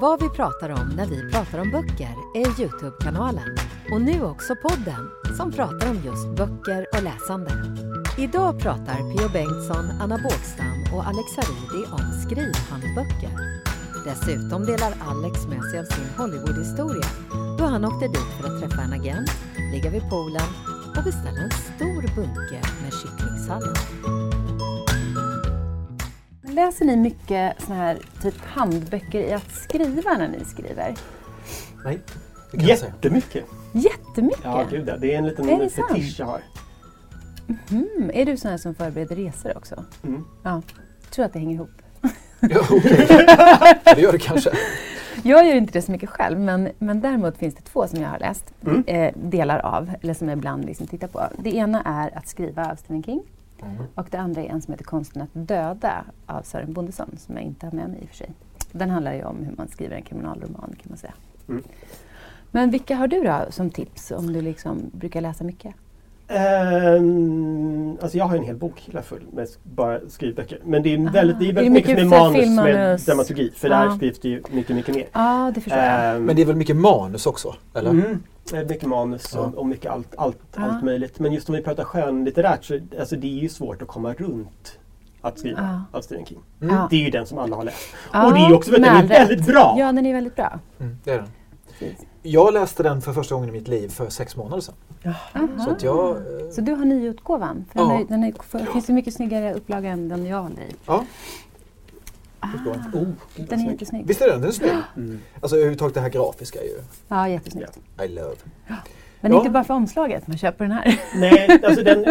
Vad vi pratar om när vi pratar om böcker är Youtube-kanalen och nu också podden som pratar om just böcker och läsande. Idag pratar P.O. Bengtsson, Anna Bågstam och Alex Haridi om skrivhandböcker. Dessutom delar Alex med sig av sin Hollywoodhistoria då han åkte dit för att träffa en agent, ligga vid poolen och beställa en stor bunke med kycklingsallad. Läser ni mycket såna här typ handböcker i att skriva när ni skriver? Nej, det kan jag säga. Jättemycket! Jättemycket? Ja, gud ja. Det är en liten Är fetisch sant? jag har. Mm. Är du sån här som förbereder resor också? Mm. Ja. tror att det hänger ihop. Ja, okej. Det gör det kanske. Jag gör inte det så mycket själv, men, men däremot finns det två som jag har läst Mm. eh, delar av, eller som jag ibland liksom tittar på. Det ena är Att skriva av Stephen King och det andra är en som heter Konsten att döda av Sören Bondesson, som jag inte har med mig i och för sig. Den handlar ju om hur man skriver en kriminalroman kan man säga. Mm. Men vilka har du då som tips om du liksom brukar läsa mycket? Ehm, alltså jag har en hel bokhylla full med bara skrivböcker. Men det är väldigt, det är väldigt mycket, mycket med manus, med filmmanus? dramaturgi. För Ja. där skrivs det ju mycket, mycket mer. Ja, det förstår jag. Ehm, Men det är väl mycket manus också? Eller? Mm, mycket manus och, Ja. och mycket allt, allt, Ja. allt möjligt. Men just om vi pratar skönlitterärt så alltså det är ju svårt att komma runt att skriva av Stephen King. Ja. Det är ju den som alla har läst. Ja, och det är ju också med den är väldigt bra. Ja, den är väldigt bra. Mm, det är den. Precis. Jag läste den för första gången i mitt liv för sex månader sedan. Aha. Så att jag... eh, Så du har nyutgåvan? För Ja. den är, den är, för, finns det mycket snyggare upplaga än den jag håller i? Ja, Ah, Oh, den är snygg. jättesnygg. visst är den? Den är snygg. Mm. Alltså överhuvudtaget det här grafiska är ju... Ja, jättesnyggt. I love. Men Ja. inte bara för omslaget man köper den här. Nej, alltså den,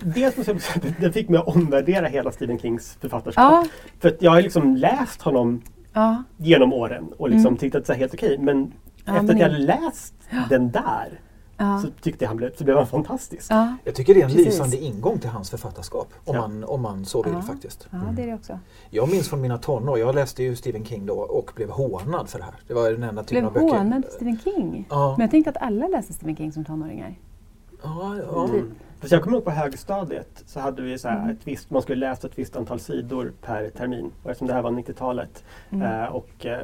dels måste jag säga att den fick mig att omvärdera hela Stephen Kings författarskap. Ja, För att jag har liksom läst honom ja. genom åren och liksom Mm. tyckt att det är helt okej. Men Ja, efter men att jag läst den där ja. så tyckte han blev, så blev han fantastisk. ja. Jag tycker det är en Precis. lysande ingång till hans författarskap. Om, Ja. man, om man så vill Ja. faktiskt. ja, det är det också. Jag minns från mina tonår, jag läste ju Stephen King då och blev hånad för det här. Det var den enda typen Blev av böcker. hånad Stephen King? Ja. Men jag tänkte att alla läste Stephen King som tonåringar. Ja, ja. Typ. Fast jag kommer ihåg på högstadiet så hade vi så här Mm. ett visst, man skulle läsa ett visst antal sidor per termin. Och eftersom det här var 90-talet Mm. eh, och eh,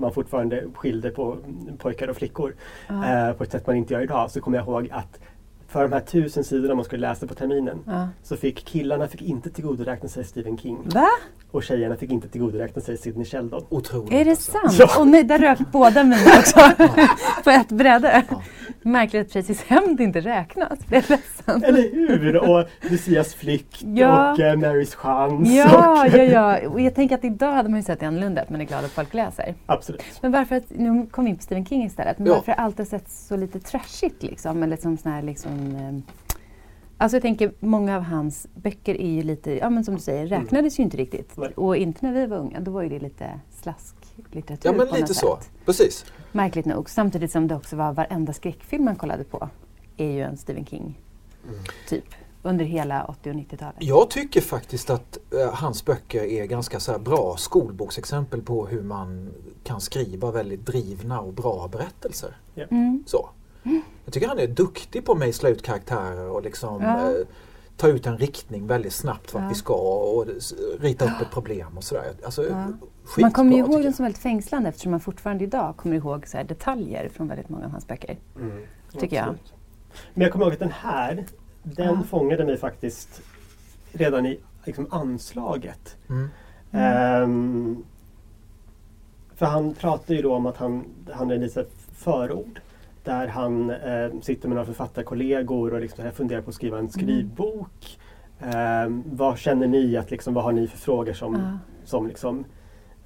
man fortfarande skilde på pojkar och flickor eh, på ett sätt man inte gör idag så kommer jag ihåg att för de här tusen sidorna man skulle läsa på terminen Ja. så fick killarna fick inte tillgodoräkna sig Stephen King Va? och tjejerna fick inte tillgodoräkna sig Sidney Sheldon. Otroligt. Är det alltså. sant? Ja. Och nej, där rök båda mina också. på ett bräde. Ja. Märkligt att Tracys hämnd inte räknas. Blev ledsen. Eller hur? Och Lucias flykt Ja. och eh, Marys chans. Ja, och, ja, ja. Och jag tänker att idag hade man ju sett det annorlunda, att man är glad att folk läser. Absolut. Men varför, att, nu kom vi in på Stephen King istället, men Ja. varför har alltid sett så lite trashigt liksom? Eller som sån här liksom... Eh, alltså jag tänker, många av hans böcker är ju lite, ja men som du säger, räknades ju inte riktigt. Nej. Och inte när vi var unga, då var ju det lite slasklitteratur Ja men på lite något så. sätt. Precis. Märkligt nog. Samtidigt som det också var varenda skräckfilm man kollade på är ju en Stephen King typ. Under hela 80 och 90-talet. Jag tycker faktiskt att eh, hans böcker är ganska så här bra skolboksexempel på hur man kan skriva väldigt drivna och bra berättelser. Mm. Så. Jag tycker han är duktig på att mejsla ut karaktärer och liksom Ja. eh, ta ut en riktning väldigt snabbt vart Ja. vi ska och rita upp ett problem och sådär. Alltså, Ja. skitbra, Man kommer ju ihåg den som väldigt fängslande eftersom man fortfarande idag kommer ihåg så här detaljer från väldigt många av hans böcker. Mm. Tycker jag. Absolut. Men jag kommer ihåg att den här, den Ja. fångade mig faktiskt redan i liksom, anslaget. Mm. Ehm, för han pratar ju då om att han, han är lite förord. Där han eh, sitter med några författarkollegor och liksom funderar på att skriva en skrivbok. Ehm, vad känner ni att liksom, vad har ni för frågor som, Ja. som liksom,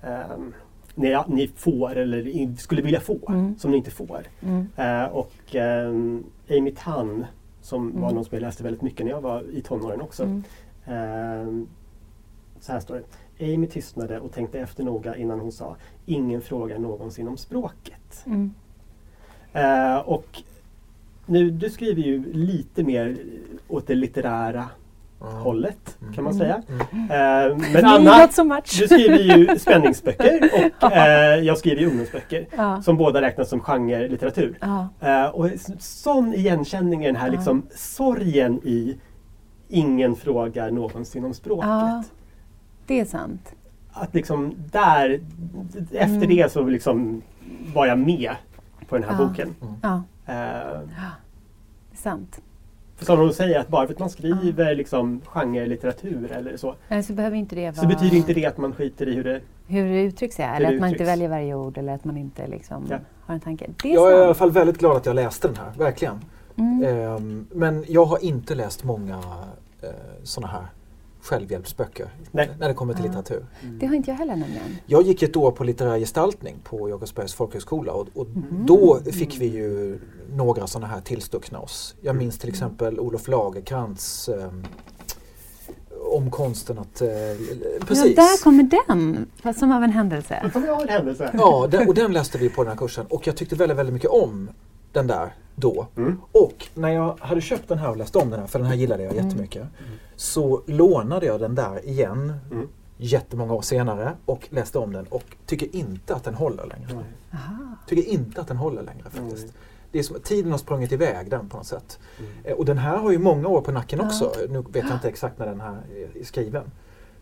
ehm, ni, ni får eller skulle vilja få, Mm. som ni inte får. Mm. Eh, och ehm, Amy Tan, som var Mm. någon som jag läste väldigt mycket när jag var i tonåren också. Mm. Eh, så här står det. Amy tystnade och tänkte efter noga innan hon sa Ingen frågar någonsin om språket. Mm. Eh, och nu, du skriver ju lite mer åt det litterära hållet kan man säga. Eh, men Anna, so du skriver ju spänningsböcker och eh, jag skriver ju ungdomsböcker. Ja. Som båda räknas som genre-litteratur. Ja. Eh, och sån igenkänning i den här liksom, sorgen i Ingen frågar någonsin om språket. ja, det är sant. Att liksom där, efter Mm. det så liksom var jag med på den här Ja. boken. Ja, Eh, sant. för som hon säger, att bara för att man skriver liksom genre-litteratur eller så, Nej, så behöver inte det vara så betyder inte det att man skiter i hur det... hur det uttrycks. Ja. Hur Eller det att man inte uttrycks. väljer varje ord eller att man inte liksom Ja. har en tanke. Det är Jag är i alla sant. fall väldigt glad att jag läste den här, verkligen. Mm. Ehm, men jag har inte läst många eh, sådana här självhjälpsböcker Nej. när det kommer till Ja. litteratur. Det har inte jag heller nämligen. Jag gick ett år på litterär gestaltning på Jakobsbergs folkhögskola och, och Mhm. då fick vi ju några sådana här tillstuckna oss. Jag minns till exempel Olof Lagercrantz ehm, om konsten att... Eh, precis. Ja, där kommer den! Fast som av en händelse. Som har en händelse. Ja, den, och den läste vi på den här kursen och jag tyckte väldigt, väldigt mycket om den där då. Mm. Och när jag hade köpt den här och läst om den här, för den här gillade jag jättemycket, så lånade jag den där igen Mm. jättemånga år senare och läste om den och tycker inte att den håller längre. Aha. Tycker inte att den håller längre faktiskt. Mm. Det är som, tiden har sprungit iväg den på något sätt. Eh, Och den här har ju många år på nacken också. Nu vet jag inte exakt när den här är- skriven.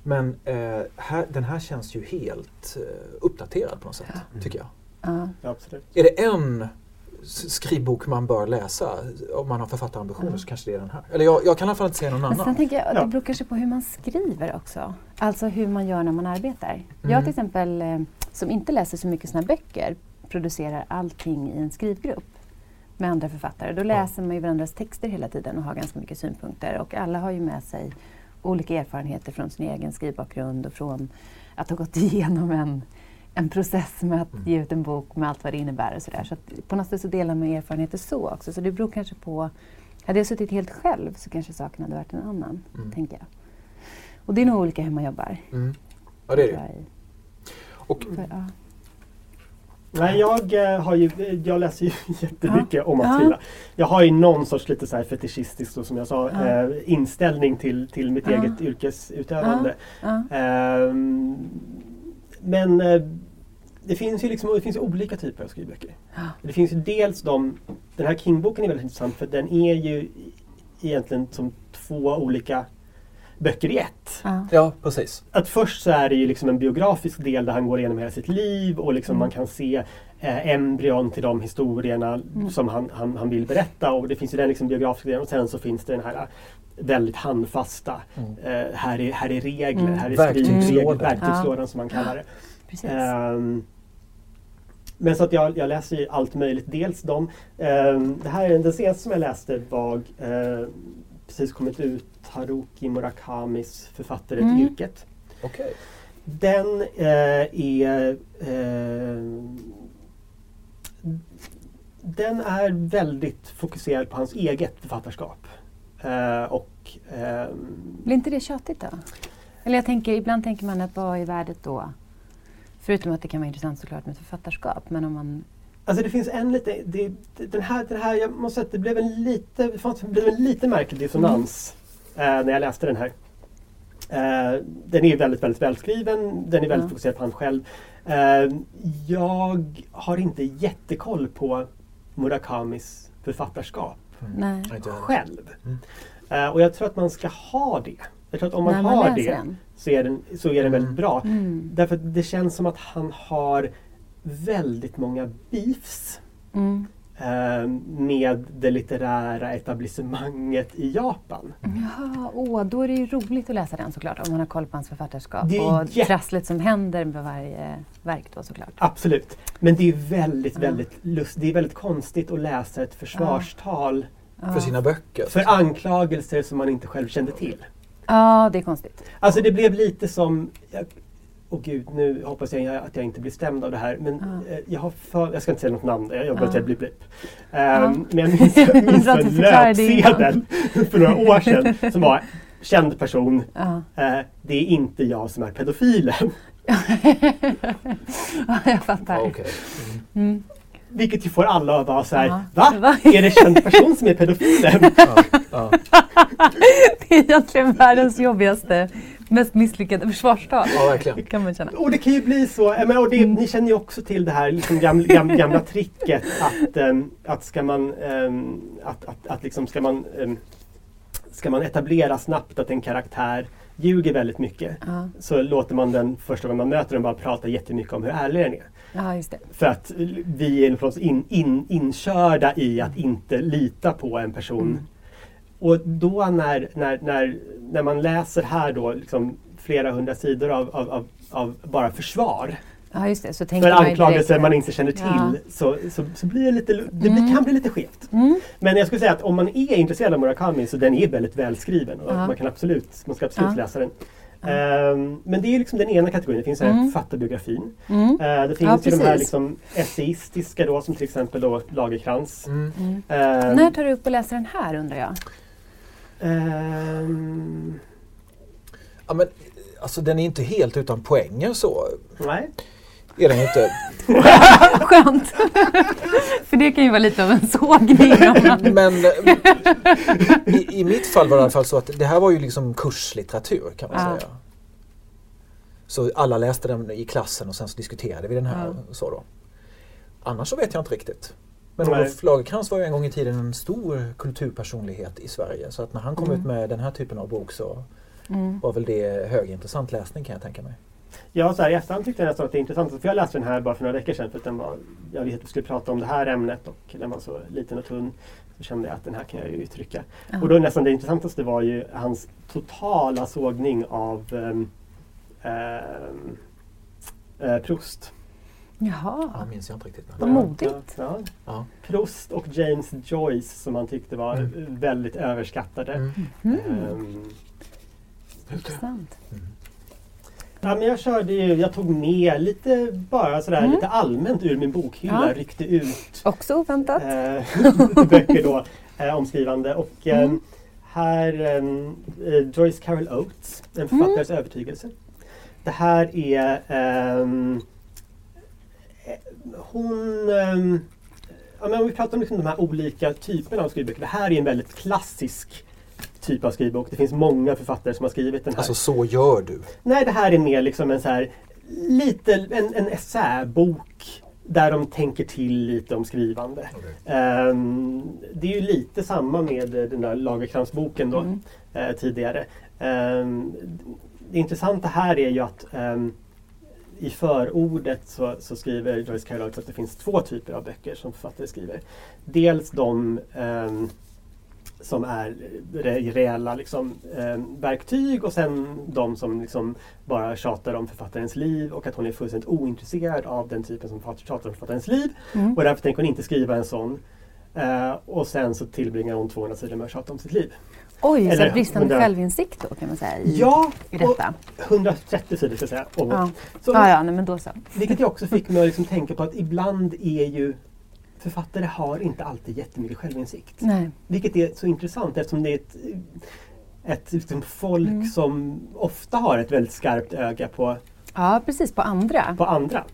Men eh, här, den här känns ju helt eh, uppdaterad på något sätt, tycker jag. Ja. Ja, absolut. Är det en skrivbok man bör läsa om man har författarambitioner så kanske det är den här. Eller jag, jag kan i alla fall inte säga någon Men sen annan. tänker jag, Ja. det beror kanske på hur man skriver också. Alltså hur man gör när man arbetar. Jag Mm. till exempel, eh, som inte läser så mycket såna böcker, producerar allting i en skrivgrupp med andra författare. Då läser man ju varandras texter hela tiden och har ganska mycket synpunkter. Och alla har ju med sig olika erfarenheter från sin egen skrivbakgrund och från att ha gått igenom en, en process med att ge ut en bok med allt vad det innebär och sådär. Så att på något sätt så delar man erfarenheter så också. Så det beror kanske på hade jag suttit helt själv så kanske saken hade varit en annan, Mm. tänker jag. Och det är nog olika hur man jobbar. Mm. Ja, det är det. Och för, ja. Nej, jag, eh, har ju, jag läser ju jättemycket om att Ja. Jag har ju någon sorts lite så här fetischistisk, då, som jag sa, Ja. eh, inställning till, till mitt Ja. eget yrkesutövande. Ja. Ehm, men eh, det finns ju liksom, det finns olika typer av skrivböcker. Ja. Det finns ju dels de, den här King-boken är väldigt intressant för den är ju egentligen som två olika böcker i ett. Ja. Ja, precis. Att först så är det ju liksom en biografisk del där han går igenom hela sitt liv och liksom Mm. man kan se eh, embryon till de historierna Mm. som han, han, han vill berätta. Och det finns ju den liksom biografiska delen och sen så finns det den här eh, väldigt handfasta, Mm. eh, här, är, här är regler, Mm. här är Verktygslådan. verktygslådan som man kallar det. Precis. Ehm, men så att jag, jag läser ju allt möjligt. Dels de, ehm, det här är den senaste som jag läste var eh, precis kommit ut Haruki Murakamis Författare till Mm. yrket. Okej. Den eh, är eh, Den är väldigt fokuserad på hans eget författarskap. Eh, och ehm, Blir inte det tjatigt då? Eller jag tänker, ibland tänker man att vad är värdet då? Förutom att det kan vara intressant såklart med författarskap. Men om man... Alltså det finns en lite, det, den här, den här, jag måste säga att det blev en lite, det blev en lite märklig dissonans eh, när jag läste den här. Eh, den är väldigt, väldigt välskriven, den är väldigt Ja. fokuserad på han själv. Eh, jag har inte jättekoll på Murakamis författarskap heller. själv. Mm. Eh, och jag tror att man ska ha det. Jag tror att om man man har det den. så är den, så är den Mm. väldigt bra. Mm. Därför att det känns som att han har väldigt många beefs Mm. eh, med det litterära etablissemanget i Japan. Jaha, åh, då är det ju roligt att läsa den såklart om man har koll på hans författarskap. Det och trasslet som händer med varje verk då såklart. Absolut. Men det är väldigt, Ja. väldigt lust, det är väldigt konstigt att läsa ett försvarstal För sina böcker. för anklagelser som man inte själv kände till. Ja, det är konstigt. Alltså det blev lite som Åh gud, nu hoppas jag att jag inte blir stämd av det här. Men Ja. eh, jag har för, jag ska inte säga något namn, jag jobbar Ja. säga blip blip. Ja. Um, men jag minns, jag minns att en löpsedel för några år sedan som var känd person. Eh, det är inte jag som är pedofilen. ja, jag fattar. Ja, okej. Vilket ju får alla att vara så här, Ja. va? Va? Är det känd person som är pedofilen? Ja, ja. Det är egentligen världens jobbigaste, mest misslyckade försvarstal. ja, verkligen. Kan man känna. Och det kan ju bli så, jag menar, och det, ni känner ju också till det här liksom gamla, gamla, gamla tricket att, ehm, att ska man, ehm, att, att, att liksom ska man, ehm, ska man etablera snabbt att en karaktär ljuger väldigt mycket så låter man den första gången man möter den bara prata jättemycket om hur ärlig den är. Ja. För att vi är förstås in, in, inkörda i att inte lita på en person. Och då när, när, när, när man läser här då liksom flera hundra sidor av, av, av, av bara försvar Ja, just det. Så för anklagelser man inte känner till Ja. så, så, så blir det lite, det blir, kan bli lite skevt. Mm. Men jag skulle säga att om man är intresserad av Murakami så den är väldigt välskriven och Ja. man, kan absolut, man ska absolut Ja. läsa den. Ehm, men det är liksom den ena kategorin, det finns mm. Mm. författarbiografin. Mm. Eh, det finns Ja, ju de här liksom essaistiska då som till exempel då Lagerkrans. Mm. Ehm, När tar du upp och läser den här undrar jag? ehm, Ja, men, alltså, den är inte helt utan poänger så. nej. Är den inte. Skönt! För det kan ju vara lite av en sågning. om man- Men i, i mitt fall var det i alla fall så att det här var ju liksom kurslitteratur kan man Ja. säga. Så alla läste den i klassen och sen så diskuterade vi den här. Ja. Så då. Annars så vet jag inte riktigt. Men Nej. Olof Lagercrantz var ju en gång i tiden en stor kulturpersonlighet i Sverige. Så att när han kom Mm. ut med den här typen av bok så Mm. var väl det högintressant läsning kan jag tänka mig. Ja, så här, i efterhand tyckte jag nästan att det är intressant. För jag läste den här bara för några veckor sedan för att den var, jag visste att vi skulle prata om det här ämnet och den var så liten och tunn. Så kände jag att den här kan jag ju uttrycka. Ja. Och då nästan det intressantaste var ju hans totala sågning av um, uh, Proust. Ja, Jaha, minns jag inte riktigt. vad modigt. Ja, Ja. Proust och James Joyce som han tyckte var Mm. väldigt överskattade. Mm. Mm. Ehm, Intressant. Ja, men jag körde ju, jag tog med lite bara sådär Mm. lite allmänt ur min bokhylla, Ja. ryckte ut Också oväntat. eh, böcker då eh, om skrivande. Och eh, Mm. här eh, Joyce Carol Oates, En författares Mm. övertygelse. Det här är ehm, eh, hon ehm, Ja, men om vi pratar om liksom de här olika typerna av skrivböcker. Det här är en väldigt klassisk typ av skrivbok. Det finns många författare som har skrivit den här. Alltså så gör du. Nej, det här är mer liksom en så här lite en, en essäbok där de tänker till lite om skrivande. Ehm, det är ju lite samma med eh, den där Lagercrantz-boken då Mm. eh, tidigare. Ehm, det intressanta här är ju att ehm, i förordet så, så skriver Joyce Carol att det finns två typer av böcker som författare skriver. Dels de ehm, som är re- reella liksom, eh, verktyg och sen de som liksom bara tjatar om författarens liv och att hon är fullständigt ointresserad av den typen som tjatar om författarens liv. Mm. Och därför tänker hon inte skriva en sån. Eh, och sen så tillbringar hon 200 sidor med att tjata om sitt liv. Oj, Eller så bristande hundra- självinsikt då kan man säga i, Ja, i detta. 130 sidor ska jag säga. Ja. så, Ja, ja, nej, men då så. Vilket jag också fick mig att liksom tänka på att ibland är ju författare har inte alltid jättemycket självinsikt. Nej. Vilket är så intressant eftersom det är ett, ett liksom folk Mm. som ofta har ett väldigt skarpt öga på, Ja, precis, på andra. på andra.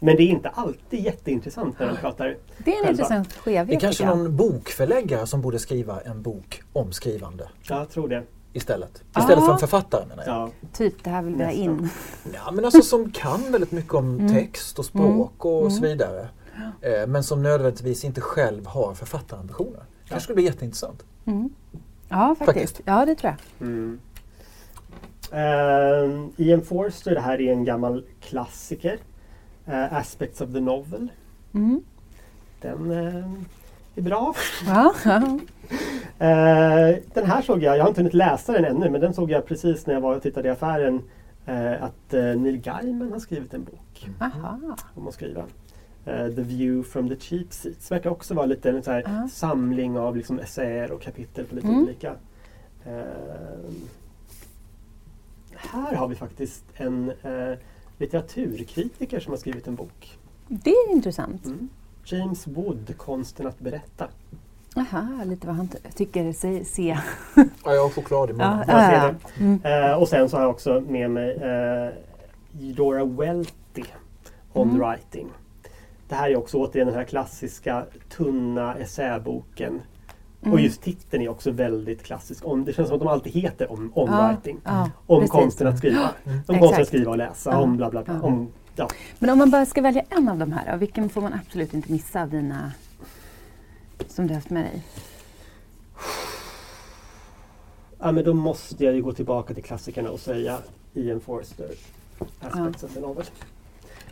Men det är inte alltid jätteintressant när de pratar. Det är en själva. intressant skevhet Det är kanske någon bokförläggare som borde skriva en bok om skrivande Jag tror det. istället. Istället Ja. för en författare menar jag. Ja. Typ, det här vill vi ha in. Ja, men alltså som kan väldigt mycket om Mm. text och språk och Mm. så vidare. Eh, men som nödvändigtvis inte själv har författarambitioner. kanske skulle bli jätteintressant. Mm. Ja, faktiskt. Faktiskt. Ja, det tror jag. Mm. Uh, Ian Forster, det här är en gammal klassiker. Eh, Aspects of the Novel. Mm. Den eh, är bra. Ja, ja. Den här såg jag, jag har inte hunnit läsa den ännu, men den såg jag precis när jag var och tittade i affären. att Neil Gaiman har skrivit en bok Aha. om att skriva. Eh, the View from the Cheap Seats. Verkar också vara lite en så här Ja. samling av liksom essäer och kapitel på lite Mm. olika. Eh, här har vi faktiskt en eh, litteraturkritiker som har skrivit en bok. Det är intressant. Mm. James Wood, Konsten att berätta. Aha, lite vad han ty- tycker sig se. Ja, jag har choklad i munnen. Ja. det. Mm. Eh, och sen så har jag också med mig eh, Dora Welty on Mm. writing. Det här är också återigen den här klassiska tunna essäboken. Mm. Och just titeln är också väldigt klassisk. Om, det känns som att de alltid heter om, om Ja, writing. ja, Om precis. konsten att skriva. Mm. Om konsten att skriva och läsa. Ja. Om bla bla bla. Ja. Om, ja. Men om man bara ska välja en av de här vilken får man absolut inte missa av dina som du haft med dig? ja, men då måste jag ju gå tillbaka till klassikerna och säga Ian Forster. Aspects of the novel.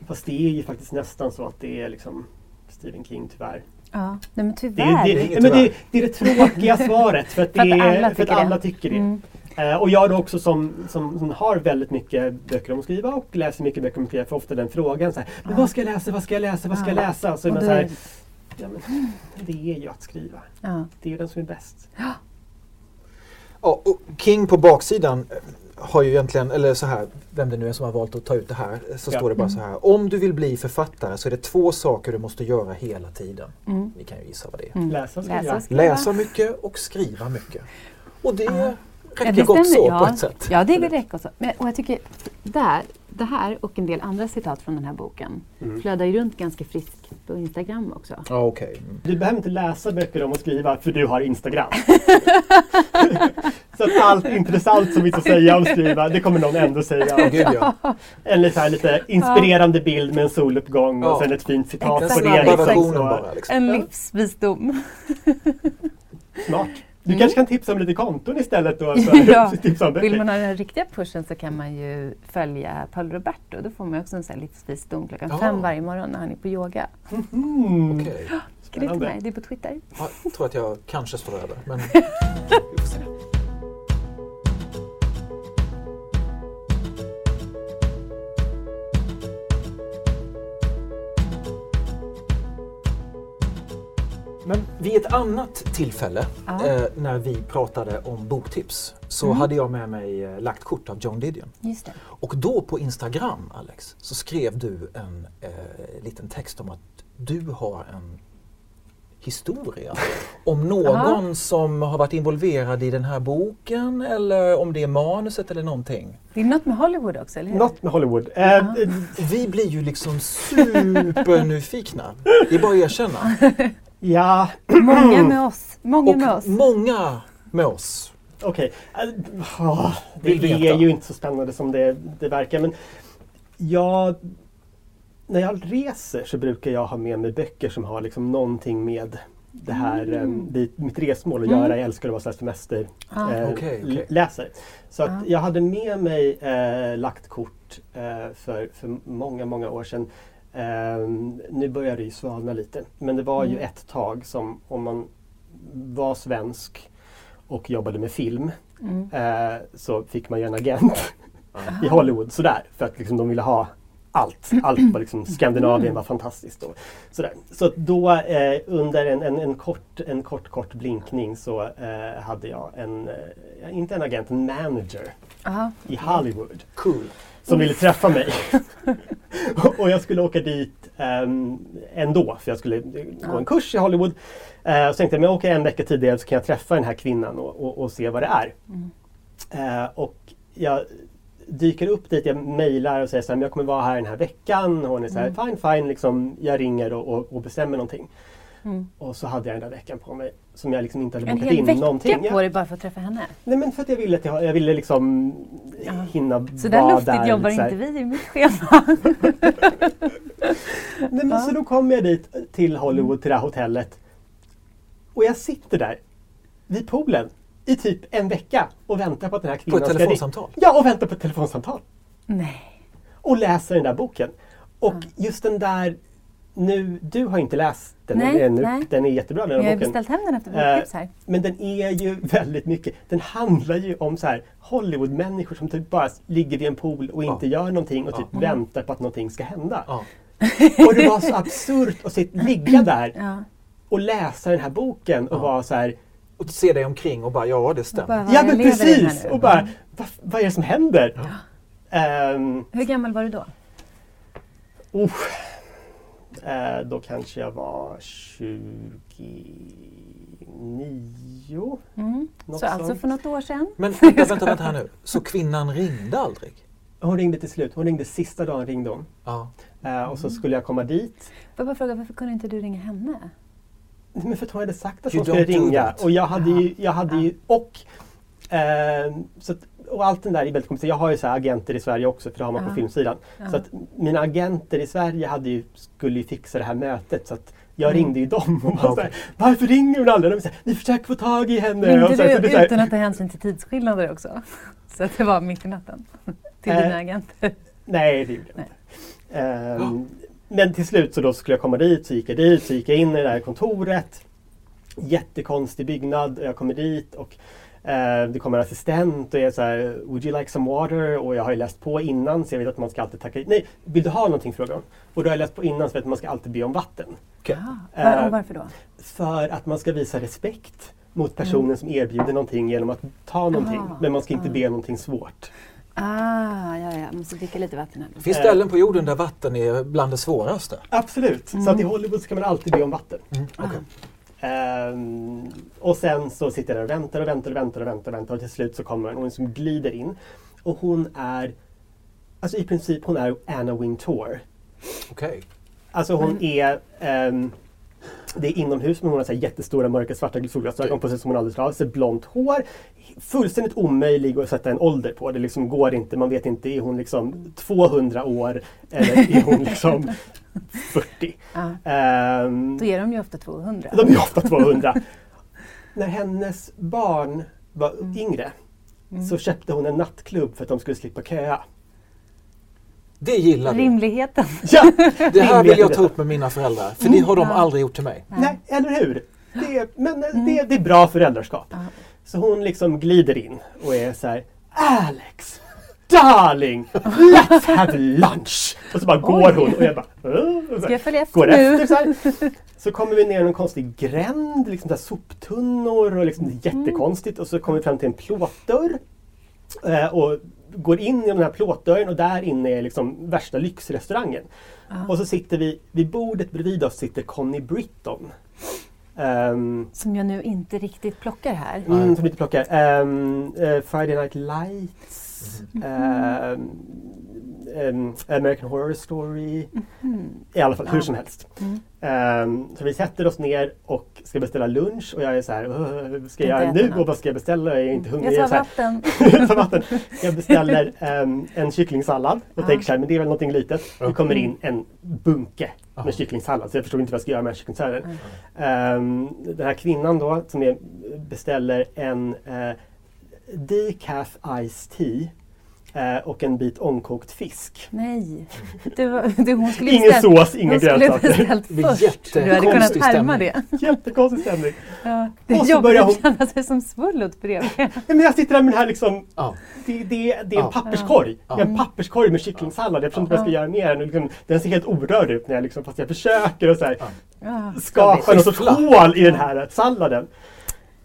Fast det är ju faktiskt nästan så att det är liksom Stephen King tyvärr. Ja, nej men Det tyvärr. är, det, Det inget men det, det är det tråkiga svaret för att, det För att alla för att tycker alla det. tycker det. Mm. Eh, och jag då också som, som, som har väldigt mycket böcker om att skriva och läser mycket böcker om att skriva får ofta den frågan så här, men Ja. vad ska jag läsa, vad ska jag läsa, vad ska jag Ja. läsa? Så är Och man då så är här, ja, men, det är ju att skriva. Ja. Det är ju den som är bäst. Ja, och King på baksidan eh, har ju egentligen, eller så här, vem det nu är som har valt att ta ut det här, så Ja. står det bara så här. Om du vill bli författare så är det två saker du måste göra hela tiden. Mm. Ni kan ju gissa vad det är. Mm. Läsa skriva. Läsa skriva. Läsa mycket och skriva mycket. Och det. Räcker Ja, det gott stämmer, så ja. på ett sätt. Ja, det vill räcka också. Men, och jag tycker där, det här och en del andra citat från den här boken Mm. flödar ju runt ganska friskt på Instagram också. Ja, okej. Mm. Du behöver inte läsa böcker om att skriva för du har Instagram. så att allt intressant som vi ska säga om skriva, det kommer någon ändå säga. Åh, Gud ja. En lite, här, lite inspirerande bild med en soluppgång Ja. och sen ett fint citat på det. liksom. Så, bara. Liksom. En Ja. livsvisdom. Smart. Du Mm. kanske kan tipsa om lite konton istället då? Ja. För tipsa om Vill man ha den riktiga pushen så kan man ju följa Paolo Roberto. Då får man också en sån här livsvisdom klockan Ja. fem varje morgon när han är på yoga. Mm. Okej. Skriv till mig, det är på Twitter. Ja, Jag tror att jag kanske står över. Men vid ett annat tillfälle Ja. eh, när vi pratade om boktips så Mm. hade jag med mig eh, lagt kort av John Didion. Just det. Och då på Instagram, Alex, så skrev du en eh, liten text om att du har en historia om någon som har varit involverad i den här boken eller om det är manuset eller någonting. Det är något med Hollywood också, eller hur? Något med Hollywood. Ja. Vi blir ju liksom supernyfikna. Det är bara att erkänna. ja, Många med oss. Många Och med oss. många med oss. okej. Eh, ah, Det Vill veta. är ju inte så spännande som det, det verkar. Men jag, när jag reser så brukar jag ha med mig böcker som har liksom någonting med det här, Mm. eh, det, mitt resmål att Mm. göra. Jag älskar att vara så här semester Ja. eh, Okej, okej. l- läser. Så att Ja. jag hade med mig eh, lagt kort eh, för, för många, många år sedan. Eh, nu börjar det ju svalna lite. Men det var ju Mm. ett tag som om man var svensk och jobbade med film Mm. eh, så fick man ju en agent i Hollywood sådär. För att liksom, de ville ha allt. Allt var liksom, Skandinavien var fantastiskt. Och, sådär. Så då eh, under en, en, en, kort, en kort, kort blinkning så eh, hade jag en, eh, inte en agent, en manager Aha. i Hollywood Cool. som ville träffa mig. och jag skulle åka dit um, ändå, för jag skulle gå en kurs i Hollywood. Uh, så tänkte jag, men jag åker en vecka tidigare så kan jag träffa den här kvinnan och, och, och se vad det är. Mm. Eh, och jag dyker upp dit, jag mejlar och säger så här, jag kommer vara här den här veckan. Och hon är så här, Mm. fine fine, liksom, jag ringer och, och, och bestämmer någonting. Mm. Och så hade jag den där veckan på mig som jag liksom inte hade En bokat hel in vecka någonting. på dig bara för att träffa henne. Nej men för att jag ville, att jag, jag ville liksom Ja. hinna Så där vara luftigt där. jobbar så inte vi i mitt schema. Nej, men Så då kom jag dit till Hollywood, till det här hotellet. Och jag sitter där vid poolen i typ en vecka och väntar på att den här På kvinnan ett ska telefonsamtal. dit. Ja, och väntar på ett telefonsamtal. Nej. Och läser den där boken. Och Ja. just den där, nu, du har inte läst den Nej, ännu. nej. Den är jättebra den Men här jag har boken. beställt hem den efter Eh, boktips här. Men den är ju väldigt mycket, den handlar ju om så här Hollywood-människor som typ bara ligger vid en pool och inte gör någonting och typ Ja. väntar på att någonting ska hända. Ja. Och det var så absurt att sitta, ligga där Ja. och läsa den här boken och Ja. vara så här, Och se dig omkring och bara, ja det stämmer. bara, ja men precis! Och bara, Mm. vad, vad är det som händer? Ehm, Hur gammal var du då? oh, eh, då kanske jag var 29 2009. Mm. Så alltså sånt. för något år sedan? Men vänta, vänta, vänta här nu. Så kvinnan ringde aldrig? Hon ringde till slut. Hon ringde sista dagen ringde hon. Ja. Eh, och så skulle jag komma dit. Får jag bara fråga, varför kunde inte du ringa henne? Men för att hon hade sagt att hon skulle ringa. Och jag hade ju, jag hade ju och, eh, så att, och allt den där är väldigt komplicerat. Jag har ju så här agenter i Sverige också för det har man på Ja. filmsidan. Ja. Så att mina agenter i Sverige hade ju, skulle ju fixa det här mötet. Så att jag Mm. ringde ju dem och så här, Varför ringer hon aldrig? De sa, vi försöker få tag i henne. Ringde och så, här, så du det är så utan här, att ta hänsyn till tidsskillnader också? Så att det var mitt i natten? Till Eh, dina agenter? Nej, det gjorde jag inte. Ehm, Men till slut så då skulle jag komma dit, så gick jag dit, så gick jag in i det här kontoret. Jättekonstig byggnad. Jag kommer dit och eh, det kommer en assistent och jag är så här, Would you like some water? Och jag har ju läst på innan så jag vet att man ska alltid tacka Nej, vill du ha någonting? frågar hon. Och då har jag läst på innan så vet att man ska alltid be om vatten. Var, Eh, och varför då? För att man ska visa respekt mot personen som erbjuder någonting genom att ta någonting. Ah, Men man ska inte ah. be om någonting svårt. Ah, ja, ja, jag måste dricka lite vatten här. Det finns ställen på jorden där vatten är bland det svåraste. Absolut. Så att i Hollywood ska man alltid be om vatten. Mm, okej. Ehm, och sen så sitter jag där och väntar och väntar och väntar och väntar och väntar och till slut så kommer hon som glider in. Och hon är, alltså i princip hon är Anna Wintour. Okej. Alltså hon är, ehm, det är inomhus men hon har så jättestora mörka svarta solglasögon på sig som hon aldrig har. Så blont hår. Fullständigt omöjlig att sätta en ålder på. Det liksom går inte. Man vet inte, är hon liksom 200 år eller är hon liksom 40? Ja. Ehm, Då är de ju ofta 200. de är ofta 200. När hennes barn var yngre så köpte hon en nattklubb för att de skulle slippa köa. Det gillar vi. Rimligheten. Ja, Det här vill jag ta upp med mina föräldrar. För det har de Ja. aldrig gjort till mig. Nej, eller hur? Det är, men det, det är bra föräldraskap. Ja. Så hon liksom glider in och är så här Alex! Darling! Let's have lunch! Och så bara går hon och jag bara så Ska jag följa efter går nu? efter så här. Så kommer vi ner i en konstig gränd, liksom där soptunnor och liksom det är jättekonstigt. Och så kommer vi fram till en plåtdörr. Eh, och går in i den här plåtdörren och där inne är liksom värsta lyxrestaurangen. Och så sitter vi, vid bordet bredvid oss sitter Connie Britton. Ehm, Som jag nu inte riktigt plockar här. Mm, som lite plockar. Ehm, eh, Friday Night Lights. ehm, ehm, American Horror Story. I alla fall, hur som helst. Ehm, så vi sätter oss ner och ska beställa lunch och jag är så här, "Åh, ska jag göra nu något. och vad ska jag beställa? Jag är inte hungrig. Jag tar vatten. jag tar vatten. Jag beställer ehm, en kycklingsallad och Ja. tänker så här, men det är väl någonting litet. Det kommer in en bunke Ja. med kycklingsallad så jag förstår inte vad jag ska göra med kycklingsalladen. Ehm, den här kvinnan då som är, beställer en uh, decaf iced tea och en bit ångkokt fisk. Nej. Du, du, hon skulle Ingen beställt- sås, hon skulle grönsaker. beställt först. Du hade kunnat härma det. Jättekonstig stämning. Ja. Det är så jobbigt börjar att hon- känna sig som svullut bredvid. Ja, men jag sitter där med den här liksom, Ja. det, det, det är en Ja. papperskorg. Ja. Det är en papperskorg med kycklingsallad. Jag förstår inte vad jag ska göra med den. Liksom, den ser helt orörd ut när jag liksom, fast jag försöker och så här, Ja. skapa Skiffla. hål i den här salladen.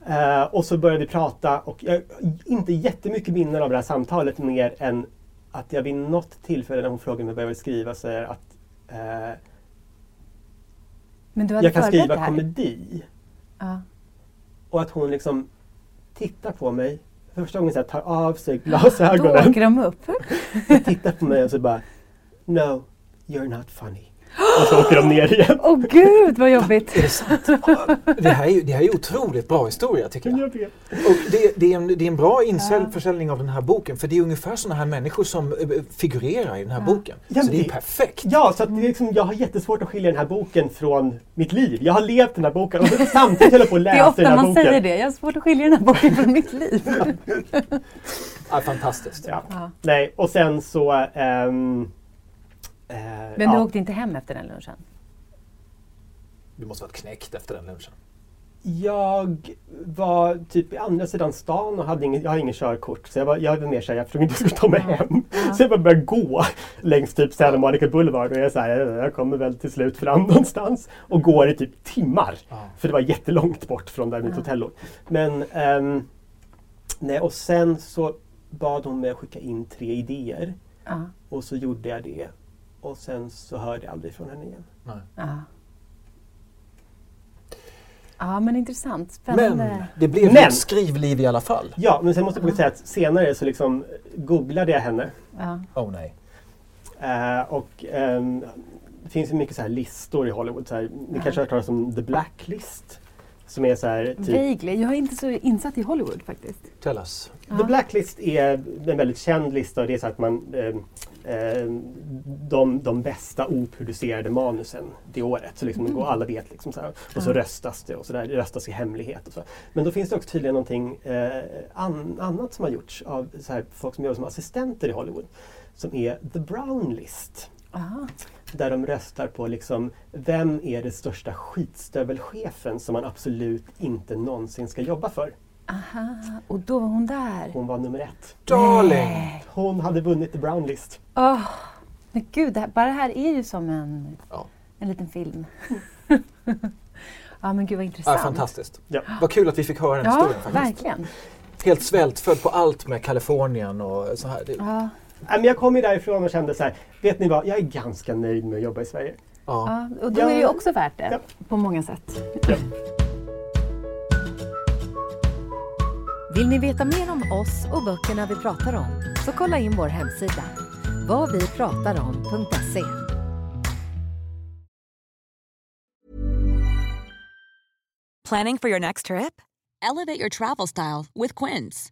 Eh, och så började vi prata och jag inte jättemycket minnen av det här samtalet mer än att jag vid något tillfälle när hon frågade mig vad jag vill skriva säger att eh, Men du hade jag kan skriva det här? komedi. Ja. Och att hon liksom tittar på mig. För första gången så här, tar av sig Då glasögonen. åker de upp. tittar på mig och så bara No, you're not funny. Och så åker de ner igen. Åh gud vad jobbigt. Är det sant? Det här är ju det här är otroligt bra historia tycker jag. Och det, det, är en, det är en bra införsäljning av den här boken för det är ungefär sådana här människor som eh, figurerar i den här boken. Ja, Så det är det- perfekt. Ja, så att det är liksom, jag har jättesvårt att skilja den här boken från mitt liv. Jag har levt den här boken och samtidigt håller på att Det är läsa ofta den här man boken. säger det. Jag har svårt att skilja den här boken från mitt liv. Ja, fantastiskt. Ja. Ja. Nej, och sen så... ehm, eh, Men ja. du åkte inte hem efter den lunchen? Du måste varit knäckt efter den lunchen. Jag var typ i andra sidan stan och hade ingen, jag har ingen körkort. Så jag var, jag var mer såhär, jag förstod inte hur jag skulle ta mig hem. Så jag bara började gå längs typ Santa Monica Boulevard och jag är såhär, jag kommer väl till slut fram någonstans. Och går i typ timmar. Ja. För det var jättelångt bort från där mitt hotell låg. Men, ehm, nej, och sen så bad hon mig att skicka in tre idéer. Ja. Och så gjorde jag det. Och sen så hörde jag aldrig från henne igen. Nej. ja. Ja, men intressant. Spännande. Men det blev Men- ett skrivliv i alla fall. Ja, men sen måste jag säga att senare så liksom googlade jag henne. Ja. Oh nej. Eh, och ehm, det finns ju mycket så här listor i Hollywood. Så här, ni kanske har hört talas om The Blacklist? Som är så här, typ, Vaguely. Jag är inte så insatt i Hollywood faktiskt. Tell us. The Blacklist är en väldigt känd lista och det är så att man ehm, ehm, de, de bästa oproducerade manusen det året. Så liksom, och alla vet liksom så här, Och så röstas det och så där, det röstas i hemlighet. Och så. Men då finns det också tydligen någonting eh, an, annat som har gjorts av så här, folk som jobbar som assistenter i Hollywood. Som är The Brown List. Aha. Där de röstar på liksom, vem är det största skitstövelchefen som man absolut inte någonsin ska jobba för. Aha. Och då var hon där. Hon var nummer ett. Darling! Hon hade vunnit The Brown List. Åh, men gud, det här, bara det här är ju som en, Ja. en liten film. ja, men gud vad Ja, intressant. fantastiskt. Ja. Vad kul att vi fick höra den Ja, historien faktiskt. verkligen. Helt svältfödd på allt med Kalifornien och så här. Det, Ja, men jag kom ju därifrån och kände så här, vet ni vad, jag är ganska nöjd med att jobba i Sverige. ja. ja, och då Ja. är det ju också värt det Ja. på många sätt. Vill ni veta mer om oss och böckerna vi pratar om så kolla in vår hemsida, vadvipratarom.se. Planning for your next trip? Elevate your travel style with Quince.